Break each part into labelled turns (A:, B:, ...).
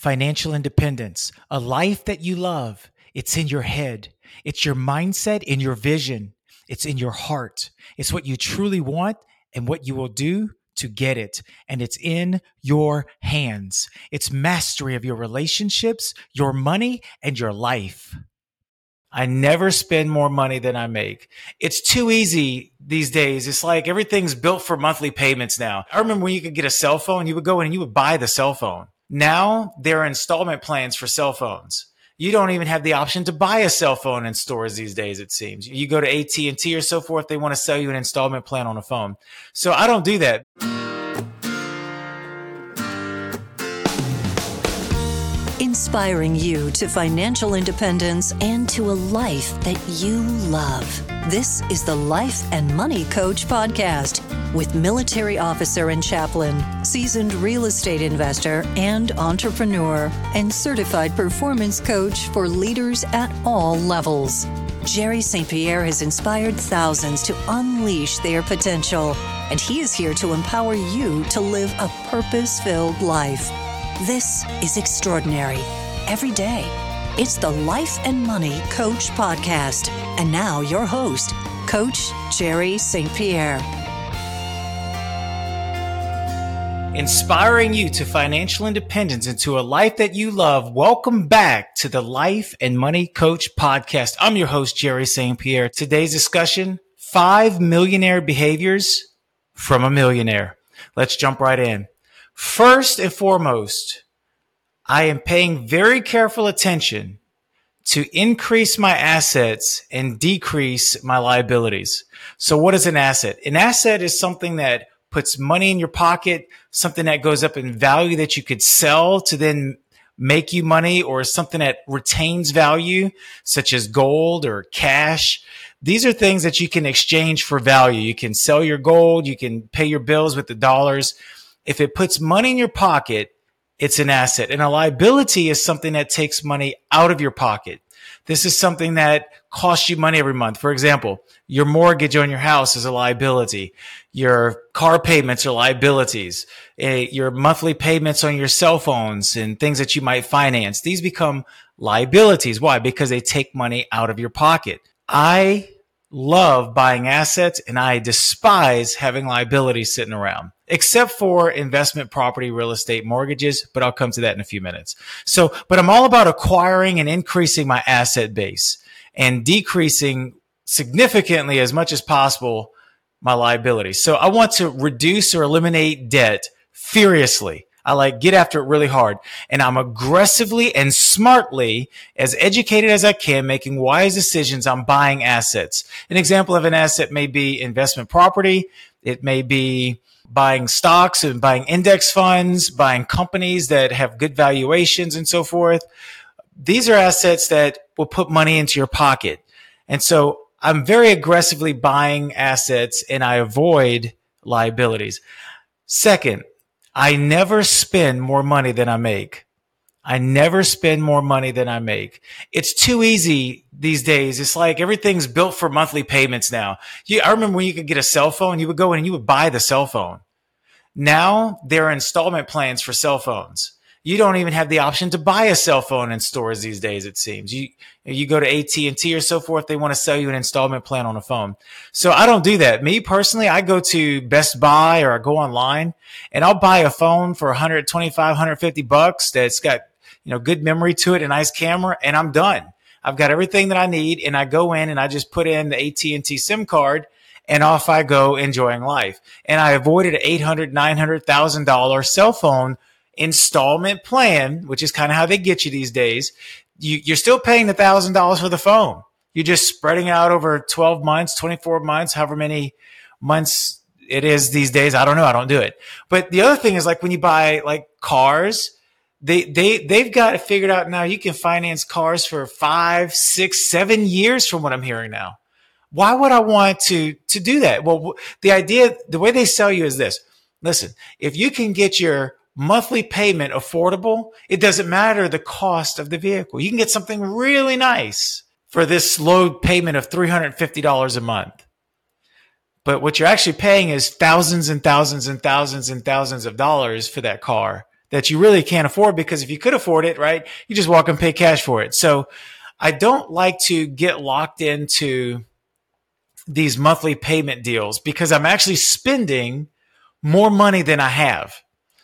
A: financial independence, a life that you love. It's in your head. It's your mindset in your vision. It's in your heart. It's what you truly want and what you will do to get it. And it's in your hands. It's mastery of your relationships, your money, and your life. I never spend more money than I make. It's too easy these days. It's like everything's built for monthly payments now. I remember when you could get a cell phone, you would go in and you would buy the cell phone. Now there are installment plans for cell phones. You don't even have the option to buy a cell phone in stores these days. It seems you go to AT and T or so forth. They want to sell you an installment plan on a phone. So I don't do that.
B: Inspiring you to financial independence and to a life that you love. This is the Life and Money Coach Podcast with military officer and chaplain, seasoned real estate investor and entrepreneur, and certified performance coach for leaders at all levels. Jerry St. Pierre has inspired thousands to unleash their potential, and he is here to empower you to live a purpose filled life. This is extraordinary. Every day. It's the Life and Money Coach Podcast. And now, your host, Coach Jerry St. Pierre.
A: Inspiring you to financial independence and to a life that you love. Welcome back to the Life and Money Coach Podcast. I'm your host, Jerry St. Pierre. Today's discussion five millionaire behaviors from a millionaire. Let's jump right in. First and foremost, I am paying very careful attention to increase my assets and decrease my liabilities. So what is an asset? An asset is something that puts money in your pocket, something that goes up in value that you could sell to then make you money or something that retains value, such as gold or cash. These are things that you can exchange for value. You can sell your gold. You can pay your bills with the dollars if it puts money in your pocket, it's an asset. And a liability is something that takes money out of your pocket. This is something that costs you money every month. For example, your mortgage on your house is a liability. Your car payments are liabilities. Eh, your monthly payments on your cell phones and things that you might finance. These become liabilities. Why? Because they take money out of your pocket. I love buying assets and I despise having liabilities sitting around, except for investment property, real estate, mortgages. But I'll come to that in a few minutes. So, but I'm all about acquiring and increasing my asset base and decreasing significantly as much as possible my liabilities. So I want to reduce or eliminate debt furiously. I like get after it really hard. And I'm aggressively and smartly, as educated as I can, making wise decisions on buying assets. An example of an asset may be investment property. It may be buying stocks and buying index funds, buying companies that have good valuations and so forth. These are assets that will put money into your pocket. And so I'm very aggressively buying assets and I avoid liabilities. Second, I never spend more money than I make. I never spend more money than I make. It's too easy these days. It's like everything's built for monthly payments now. You, I remember when you could get a cell phone, you would go in and you would buy the cell phone. Now there are installment plans for cell phones you don't even have the option to buy a cell phone in stores these days. It seems you you go to AT and T or so forth. They want to sell you an installment plan on a phone. So I don't do that. Me personally, I go to Best Buy or I go online and I'll buy a phone for 125, 150 bucks that's got you know good memory to it, a nice camera, and I'm done. I've got everything that I need, and I go in and I just put in the AT and T SIM card and off I go enjoying life. And I avoided an eight hundred, nine hundred thousand dollar cell phone installment plan, which is kind of how they get you these days, you, are still paying the thousand dollars for the phone. You're just spreading out over 12 months, 24 months, however many months it is these days. I don't know. I don't do it. But the other thing is like when you buy like cars, they, they, they've got it figured out now. You can finance cars for five, six, seven years from what I'm hearing now. Why would I want to, to do that? Well, the idea, the way they sell you is this. Listen, if you can get your monthly payment affordable, it doesn't matter the cost of the vehicle. You can get something really nice for this low payment of $350 a month. But what you're actually paying is thousands and thousands and thousands and thousands of dollars for that car that you really can't afford because if you could afford it, right, you just walk and pay cash for it. So I don't like to get locked into these monthly payment deals because I'm actually spending more money than I have.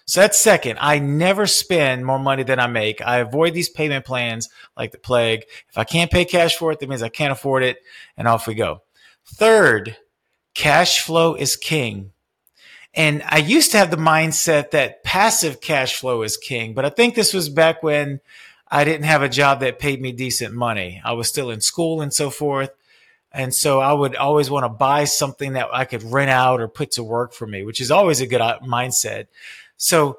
A: So that's second. I never spend more money than I make. I avoid these payment plans like the plague. If I can't pay cash for it, that means I can't afford it and off we go. Third, cash flow is king. And I used to have the mindset that passive cash flow is king, but I think this was back when I didn't have a job that paid me decent money. I was still in school and so forth. And so I would always want to buy something that I could rent out or put to work for me, which is always a good uh, mindset. So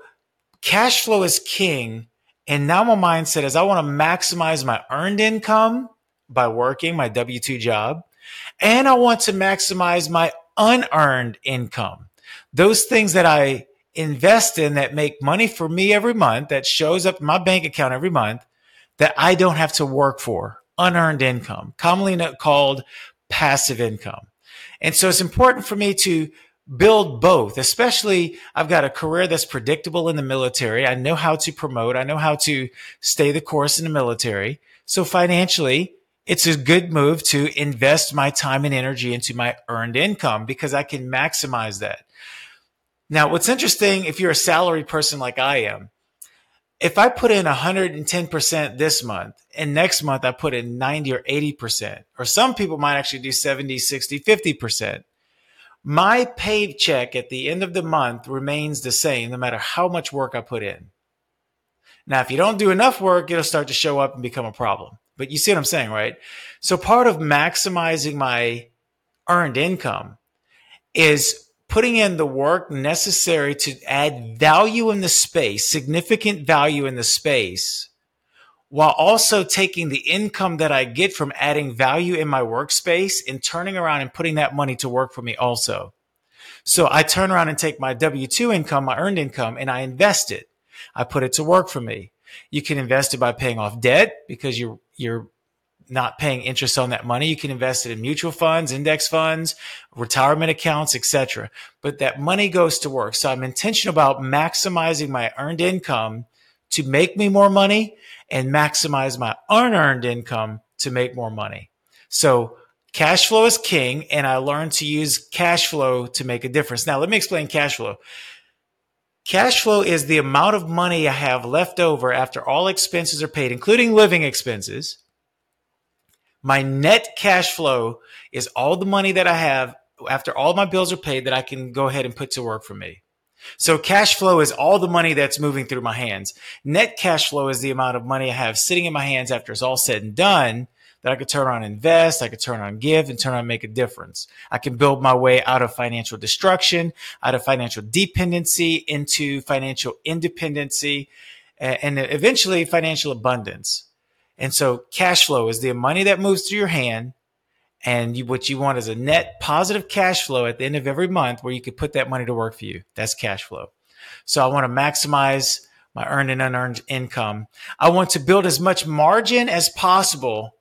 A: cash flow is king. And now my mindset is I want to maximize my earned income by working my W 2 job. And I want to maximize my unearned income. Those things that I invest in that make money for me every month, that shows up in my bank account every month, that I don't have to work for, unearned income, commonly called passive income. And so it's important for me to build both, especially I've got a career that's predictable in the military. I know how to promote. I know how to stay the course in the military. So financially, it's a good move to invest my time and energy into my earned income because I can maximize that. Now, what's interesting, if you're a salary person like I am, if I put in 110% this month and next month I put in 90 or 80%, or some people might actually do 70, 60, 50%, my paycheck at the end of the month remains the same no matter how much work I put in. Now, if you don't do enough work, it'll start to show up and become a problem. But you see what I'm saying, right? So part of maximizing my earned income is putting in the work necessary to add value in the space, significant value in the space, while also taking the income that I get from adding value in my workspace and turning around and putting that money to work for me also. So I turn around and take my W 2 income, my earned income, and I invest it. I put it to work for me. You can invest it by paying off debt because you're, you're not paying interest on that money. You can invest it in mutual funds, index funds, retirement accounts, etc. But that money goes to work. So I'm intentional about maximizing my earned income to make me more money and maximize my unearned income to make more money. So cash flow is king and I learned to use cash flow to make a difference. Now let me explain cash flow. Cash flow is the amount of money I have left over after all expenses are paid, including living expenses my net cash flow is all the money that I have after all my bills are paid that I can go ahead and put to work for me. So cash flow is all the money that's moving through my hands. Net cash flow is the amount of money I have sitting in my hands after it's all said and done that I could turn on invest, I could turn on give and turn on make a difference. I can build my way out of financial destruction, out of financial dependency into financial independency and eventually financial abundance. And so cash flow is the money that moves through your hand. And you, what you want is a net positive cash flow at the end of every month where you could put that money to work for you. That's cash flow. So I want to maximize my earned and unearned income. I want to build as much margin as possible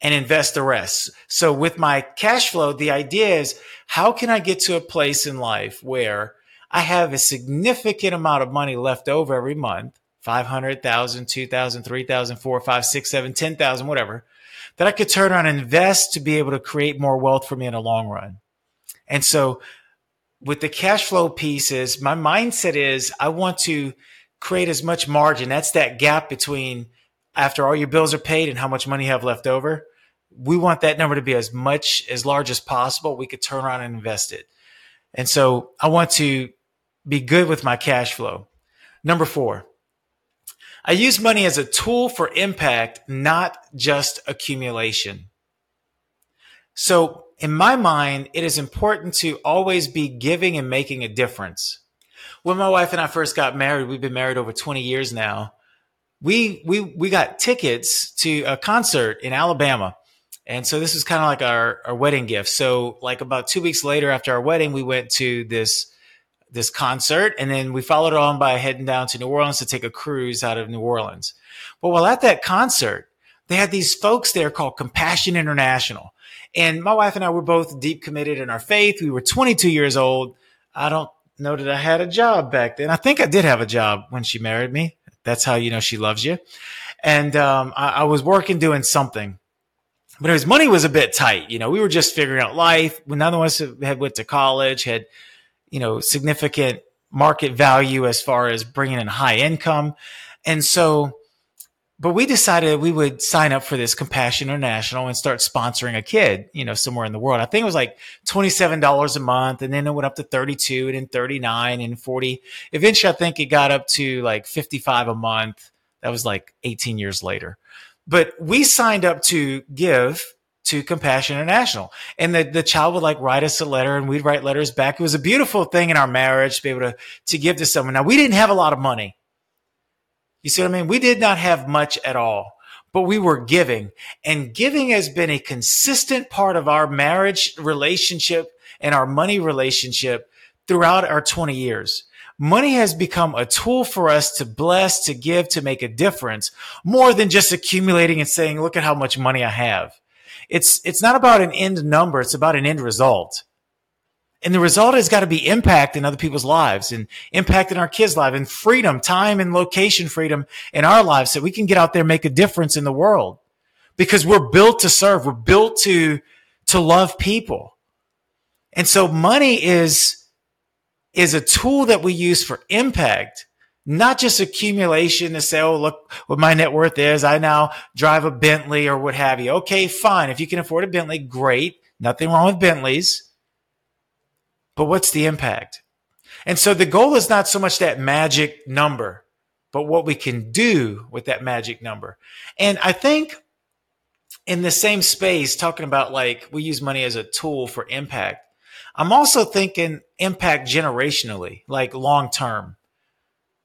A: and invest the rest. So with my cash flow, the idea is how can I get to a place in life where I have a significant amount of money left over every month 500,000, 2,000, 3,000, 4, 5, 6, 7, 10,000, whatever, that I could turn on and invest to be able to create more wealth for me in the long run. And so with the cash flow pieces, my mindset is I want to create as much margin. That's that gap between after all your bills are paid and how much money you have left over. We want that number to be as much, as large as possible. We could turn around and invest it. And so I want to be good with my cash flow. Number four, I use money as a tool for impact, not just accumulation. So in my mind, it is important to always be giving and making a difference. When my wife and I first got married, we've been married over 20 years now. We, we, we got tickets to a concert in Alabama. And so this was kind of like our, our wedding gift. So like about two weeks later after our wedding, we went to this this concert, and then we followed on by heading down to New Orleans to take a cruise out of New Orleans. But while at that concert, they had these folks there called Compassion International. And my wife and I were both deep committed in our faith. We were 22 years old. I don't know that I had a job back then. I think I did have a job when she married me. That's how you know she loves you. And um, I, I was working doing something but his money was a bit tight. You know, we were just figuring out life. None of us had went to college, had, you know, significant market value as far as bringing in high income. And so, but we decided we would sign up for this Compassion International and start sponsoring a kid, you know, somewhere in the world. I think it was like $27 a month and then it went up to 32 and then 39 and 40. Eventually, I think it got up to like 55 a month. That was like 18 years later. But we signed up to give to Compassion International. And the, the child would like write us a letter and we'd write letters back. It was a beautiful thing in our marriage to be able to, to give to someone. Now we didn't have a lot of money. You see what I mean? We did not have much at all, but we were giving and giving has been a consistent part of our marriage relationship and our money relationship throughout our 20 years. Money has become a tool for us to bless, to give, to make a difference more than just accumulating and saying, look at how much money I have. It's, it's not about an end number. It's about an end result. And the result has got to be impact in other people's lives and impact in our kids' lives and freedom, time and location freedom in our lives so we can get out there and make a difference in the world because we're built to serve. We're built to, to love people. And so money is, is a tool that we use for impact, not just accumulation to say, oh, look what my net worth is. I now drive a Bentley or what have you. Okay, fine. If you can afford a Bentley, great. Nothing wrong with Bentleys. But what's the impact? And so the goal is not so much that magic number, but what we can do with that magic number. And I think in the same space, talking about like we use money as a tool for impact. I'm also thinking impact generationally, like long term.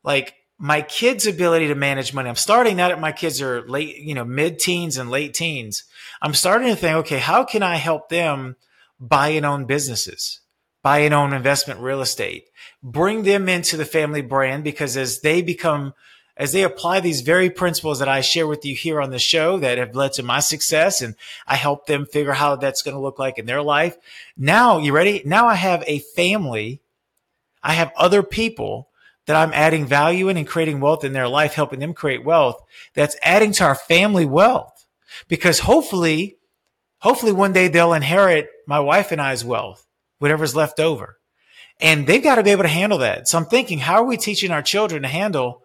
A: Like my kids' ability to manage money. I'm starting that my kids are late, you know, mid teens and late teens. I'm starting to think, okay, how can I help them buy and own businesses, buy and own investment real estate, bring them into the family brand because as they become as they apply these very principles that I share with you here on the show that have led to my success and I help them figure how that's going to look like in their life. Now, you ready? Now I have a family. I have other people that I'm adding value in and creating wealth in their life, helping them create wealth that's adding to our family wealth because hopefully, hopefully one day they'll inherit my wife and I's wealth, whatever's left over. And they've got to be able to handle that. So I'm thinking, how are we teaching our children to handle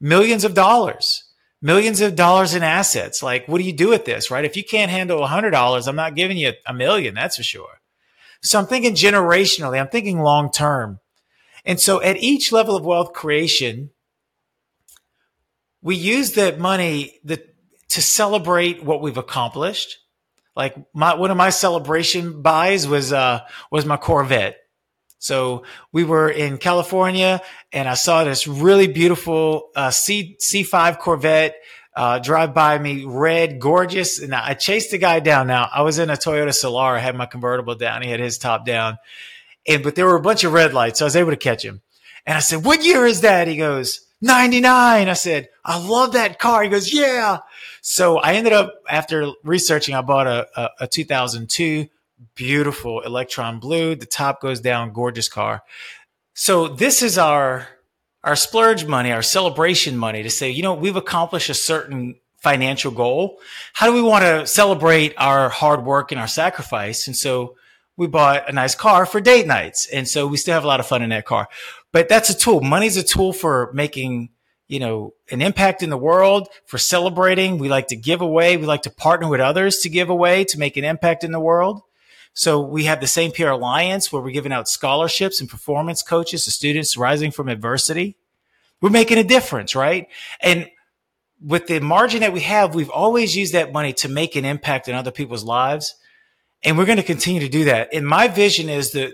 A: millions of dollars, millions of dollars in assets. Like, what do you do with this, right? If you can't handle a hundred dollars, I'm not giving you a million. That's for sure. So I'm thinking generationally. I'm thinking long term. And so at each level of wealth creation, we use that money that, to celebrate what we've accomplished. Like my, one of my celebration buys was, uh, was my Corvette. So we were in California and I saw this really beautiful uh, C C5 Corvette uh, drive by me, red, gorgeous. And I chased the guy down. Now I was in a Toyota Solara, had my convertible down. He had his top down. And, but there were a bunch of red lights. So I was able to catch him. And I said, what year is that? He goes, 99. I said, I love that car. He goes, yeah. So I ended up after researching, I bought a, a, a 2002 beautiful electron blue. The top goes down, gorgeous car. So this is our our splurge money, our celebration money to say, you know, we've accomplished a certain financial goal. How do we want to celebrate our hard work and our sacrifice? And so we bought a nice car for date nights. And so we still have a lot of fun in that car. But that's a tool. Money's a tool for making, you know, an impact in the world, for celebrating. We like to give away. We like to partner with others to give away, to make an impact in the world. So we have the St. Pierre Alliance where we're giving out scholarships and performance coaches to students rising from adversity. We're making a difference, right? And with the margin that we have, we've always used that money to make an impact in other people's lives. And we're going to continue to do that. And my vision is that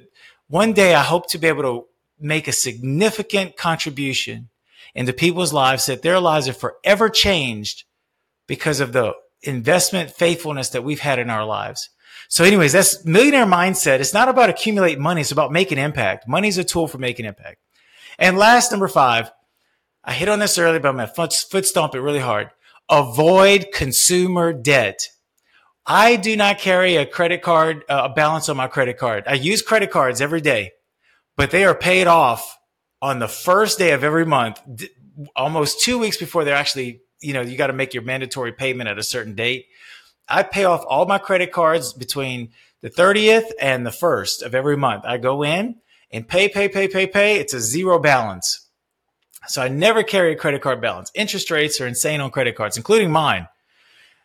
A: one day I hope to be able to make a significant contribution into people's lives that their lives are forever changed because of the investment faithfulness that we've had in our lives. So anyways, that's millionaire mindset. It's not about accumulate money. It's about making impact. Money's a tool for making impact. And last, number five, I hit on this earlier, but I'm going to foot, foot stomp it really hard. Avoid consumer debt. I do not carry a credit card, uh, a balance on my credit card. I use credit cards every day, but they are paid off on the first day of every month, almost two weeks before they're actually, you know, you got to make your mandatory payment at a certain date. I pay off all my credit cards between the 30th and the 1st of every month. I go in and pay, pay, pay, pay, pay. It's a zero balance. So I never carry a credit card balance. Interest rates are insane on credit cards, including mine.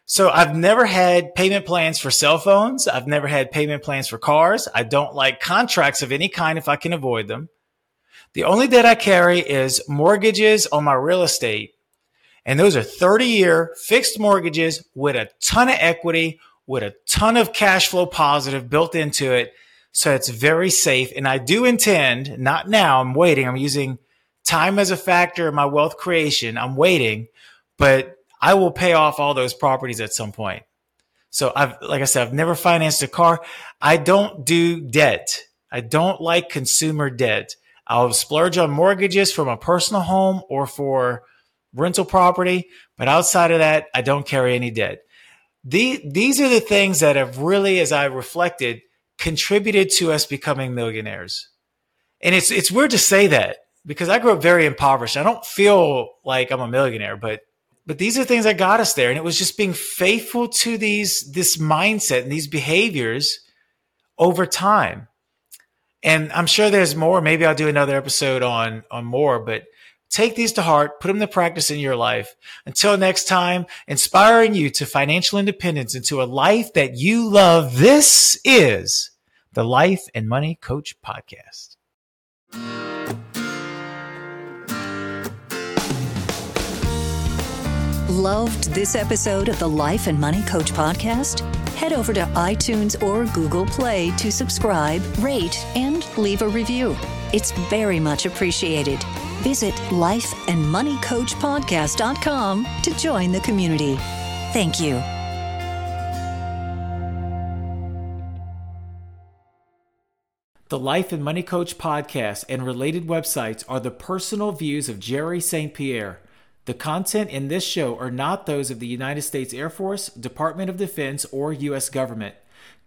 A: So I've never had payment plans for cell phones. I've never had payment plans for cars. I don't like contracts of any kind if I can avoid them. The only debt I carry is mortgages on my real estate. And those are 30 year fixed mortgages with a ton of equity, with a ton of cash flow positive built into it. So it's very safe. And I do intend, not now, I'm waiting. I'm using time as a factor in my wealth creation. I'm waiting, but I will pay off all those properties at some point. So I've, like I said, I've never financed a car. I don't do debt. I don't like consumer debt. I'll splurge on mortgages for my personal home or for rental property. But outside of that, I don't carry any debt. The, these are the things that have really, as I reflected, contributed to us becoming millionaires. And it's, it's weird to say that because I grew up very impoverished. I don't feel like I'm a millionaire, but but these are things that got us there. And it was just being faithful to these this mindset and these behaviors over time. And I'm sure there's more. Maybe I'll do another episode on on more, but take these to heart, put them to practice in your life. Until next time, inspiring you to financial independence into a life that you love. This is the Life and Money Coach Podcast.
B: Loved this episode of the Life and Money Coach podcast? Head over to iTunes or Google Play to subscribe, rate, and leave a review. It's very much appreciated. Visit lifeandmoneycoachpodcast.com to join the community. Thank you.
A: The Life and Money Coach podcast and related websites are the personal views of Jerry St. Pierre. The content in this show are not those of the United States Air Force, Department of Defense, or U.S. government.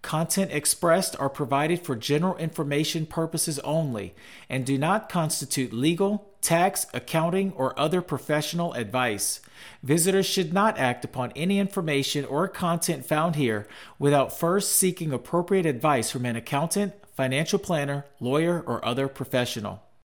A: Content expressed are provided for general information purposes only and do not constitute legal, tax, accounting, or other professional advice. Visitors should not act upon any information or content found here without first seeking appropriate advice from an accountant, financial planner, lawyer, or other professional.